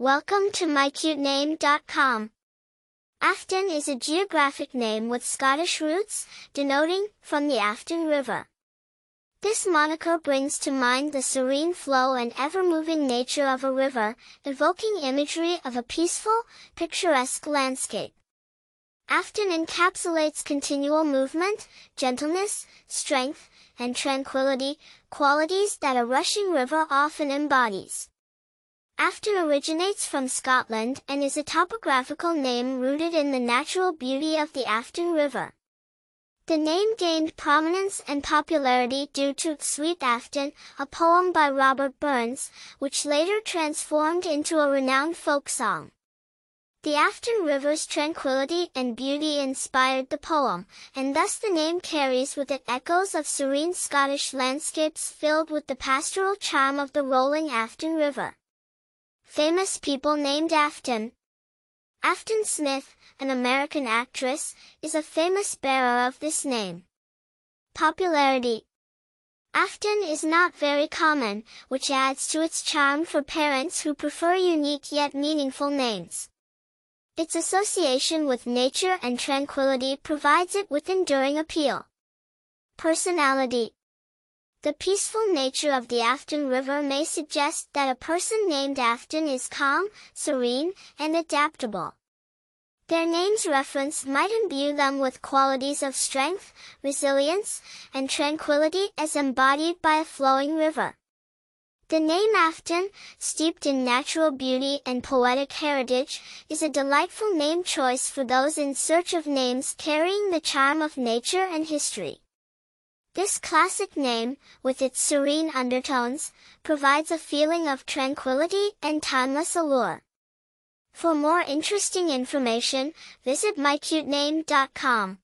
Welcome to mycutename.com. Afton is a geographic name with Scottish roots, denoting from the Afton River. This moniker brings to mind the serene flow and ever-moving nature of a river, evoking imagery of a peaceful, picturesque landscape. Afton encapsulates continual movement, gentleness, strength, and tranquility, qualities that a rushing river often embodies. Afton originates from Scotland and is a topographical name rooted in the natural beauty of the Afton River. The name gained prominence and popularity due to Sweet Afton, a poem by Robert Burns, which later transformed into a renowned folk song. The Afton River's tranquility and beauty inspired the poem, and thus the name carries with it echoes of serene Scottish landscapes filled with the pastoral charm of the rolling Afton River. Famous people named Afton. Afton Smith, an American actress, is a famous bearer of this name. Popularity Afton is not very common, which adds to its charm for parents who prefer unique yet meaningful names. Its association with nature and tranquility provides it with enduring appeal. Personality the peaceful nature of the Afton River may suggest that a person named Afton is calm, serene, and adaptable. Their name's reference might imbue them with qualities of strength, resilience, and tranquility as embodied by a flowing river. The name Afton, steeped in natural beauty and poetic heritage, is a delightful name choice for those in search of names carrying the charm of nature and history. This classic name, with its serene undertones, provides a feeling of tranquility and timeless allure. For more interesting information, visit mycutename.com.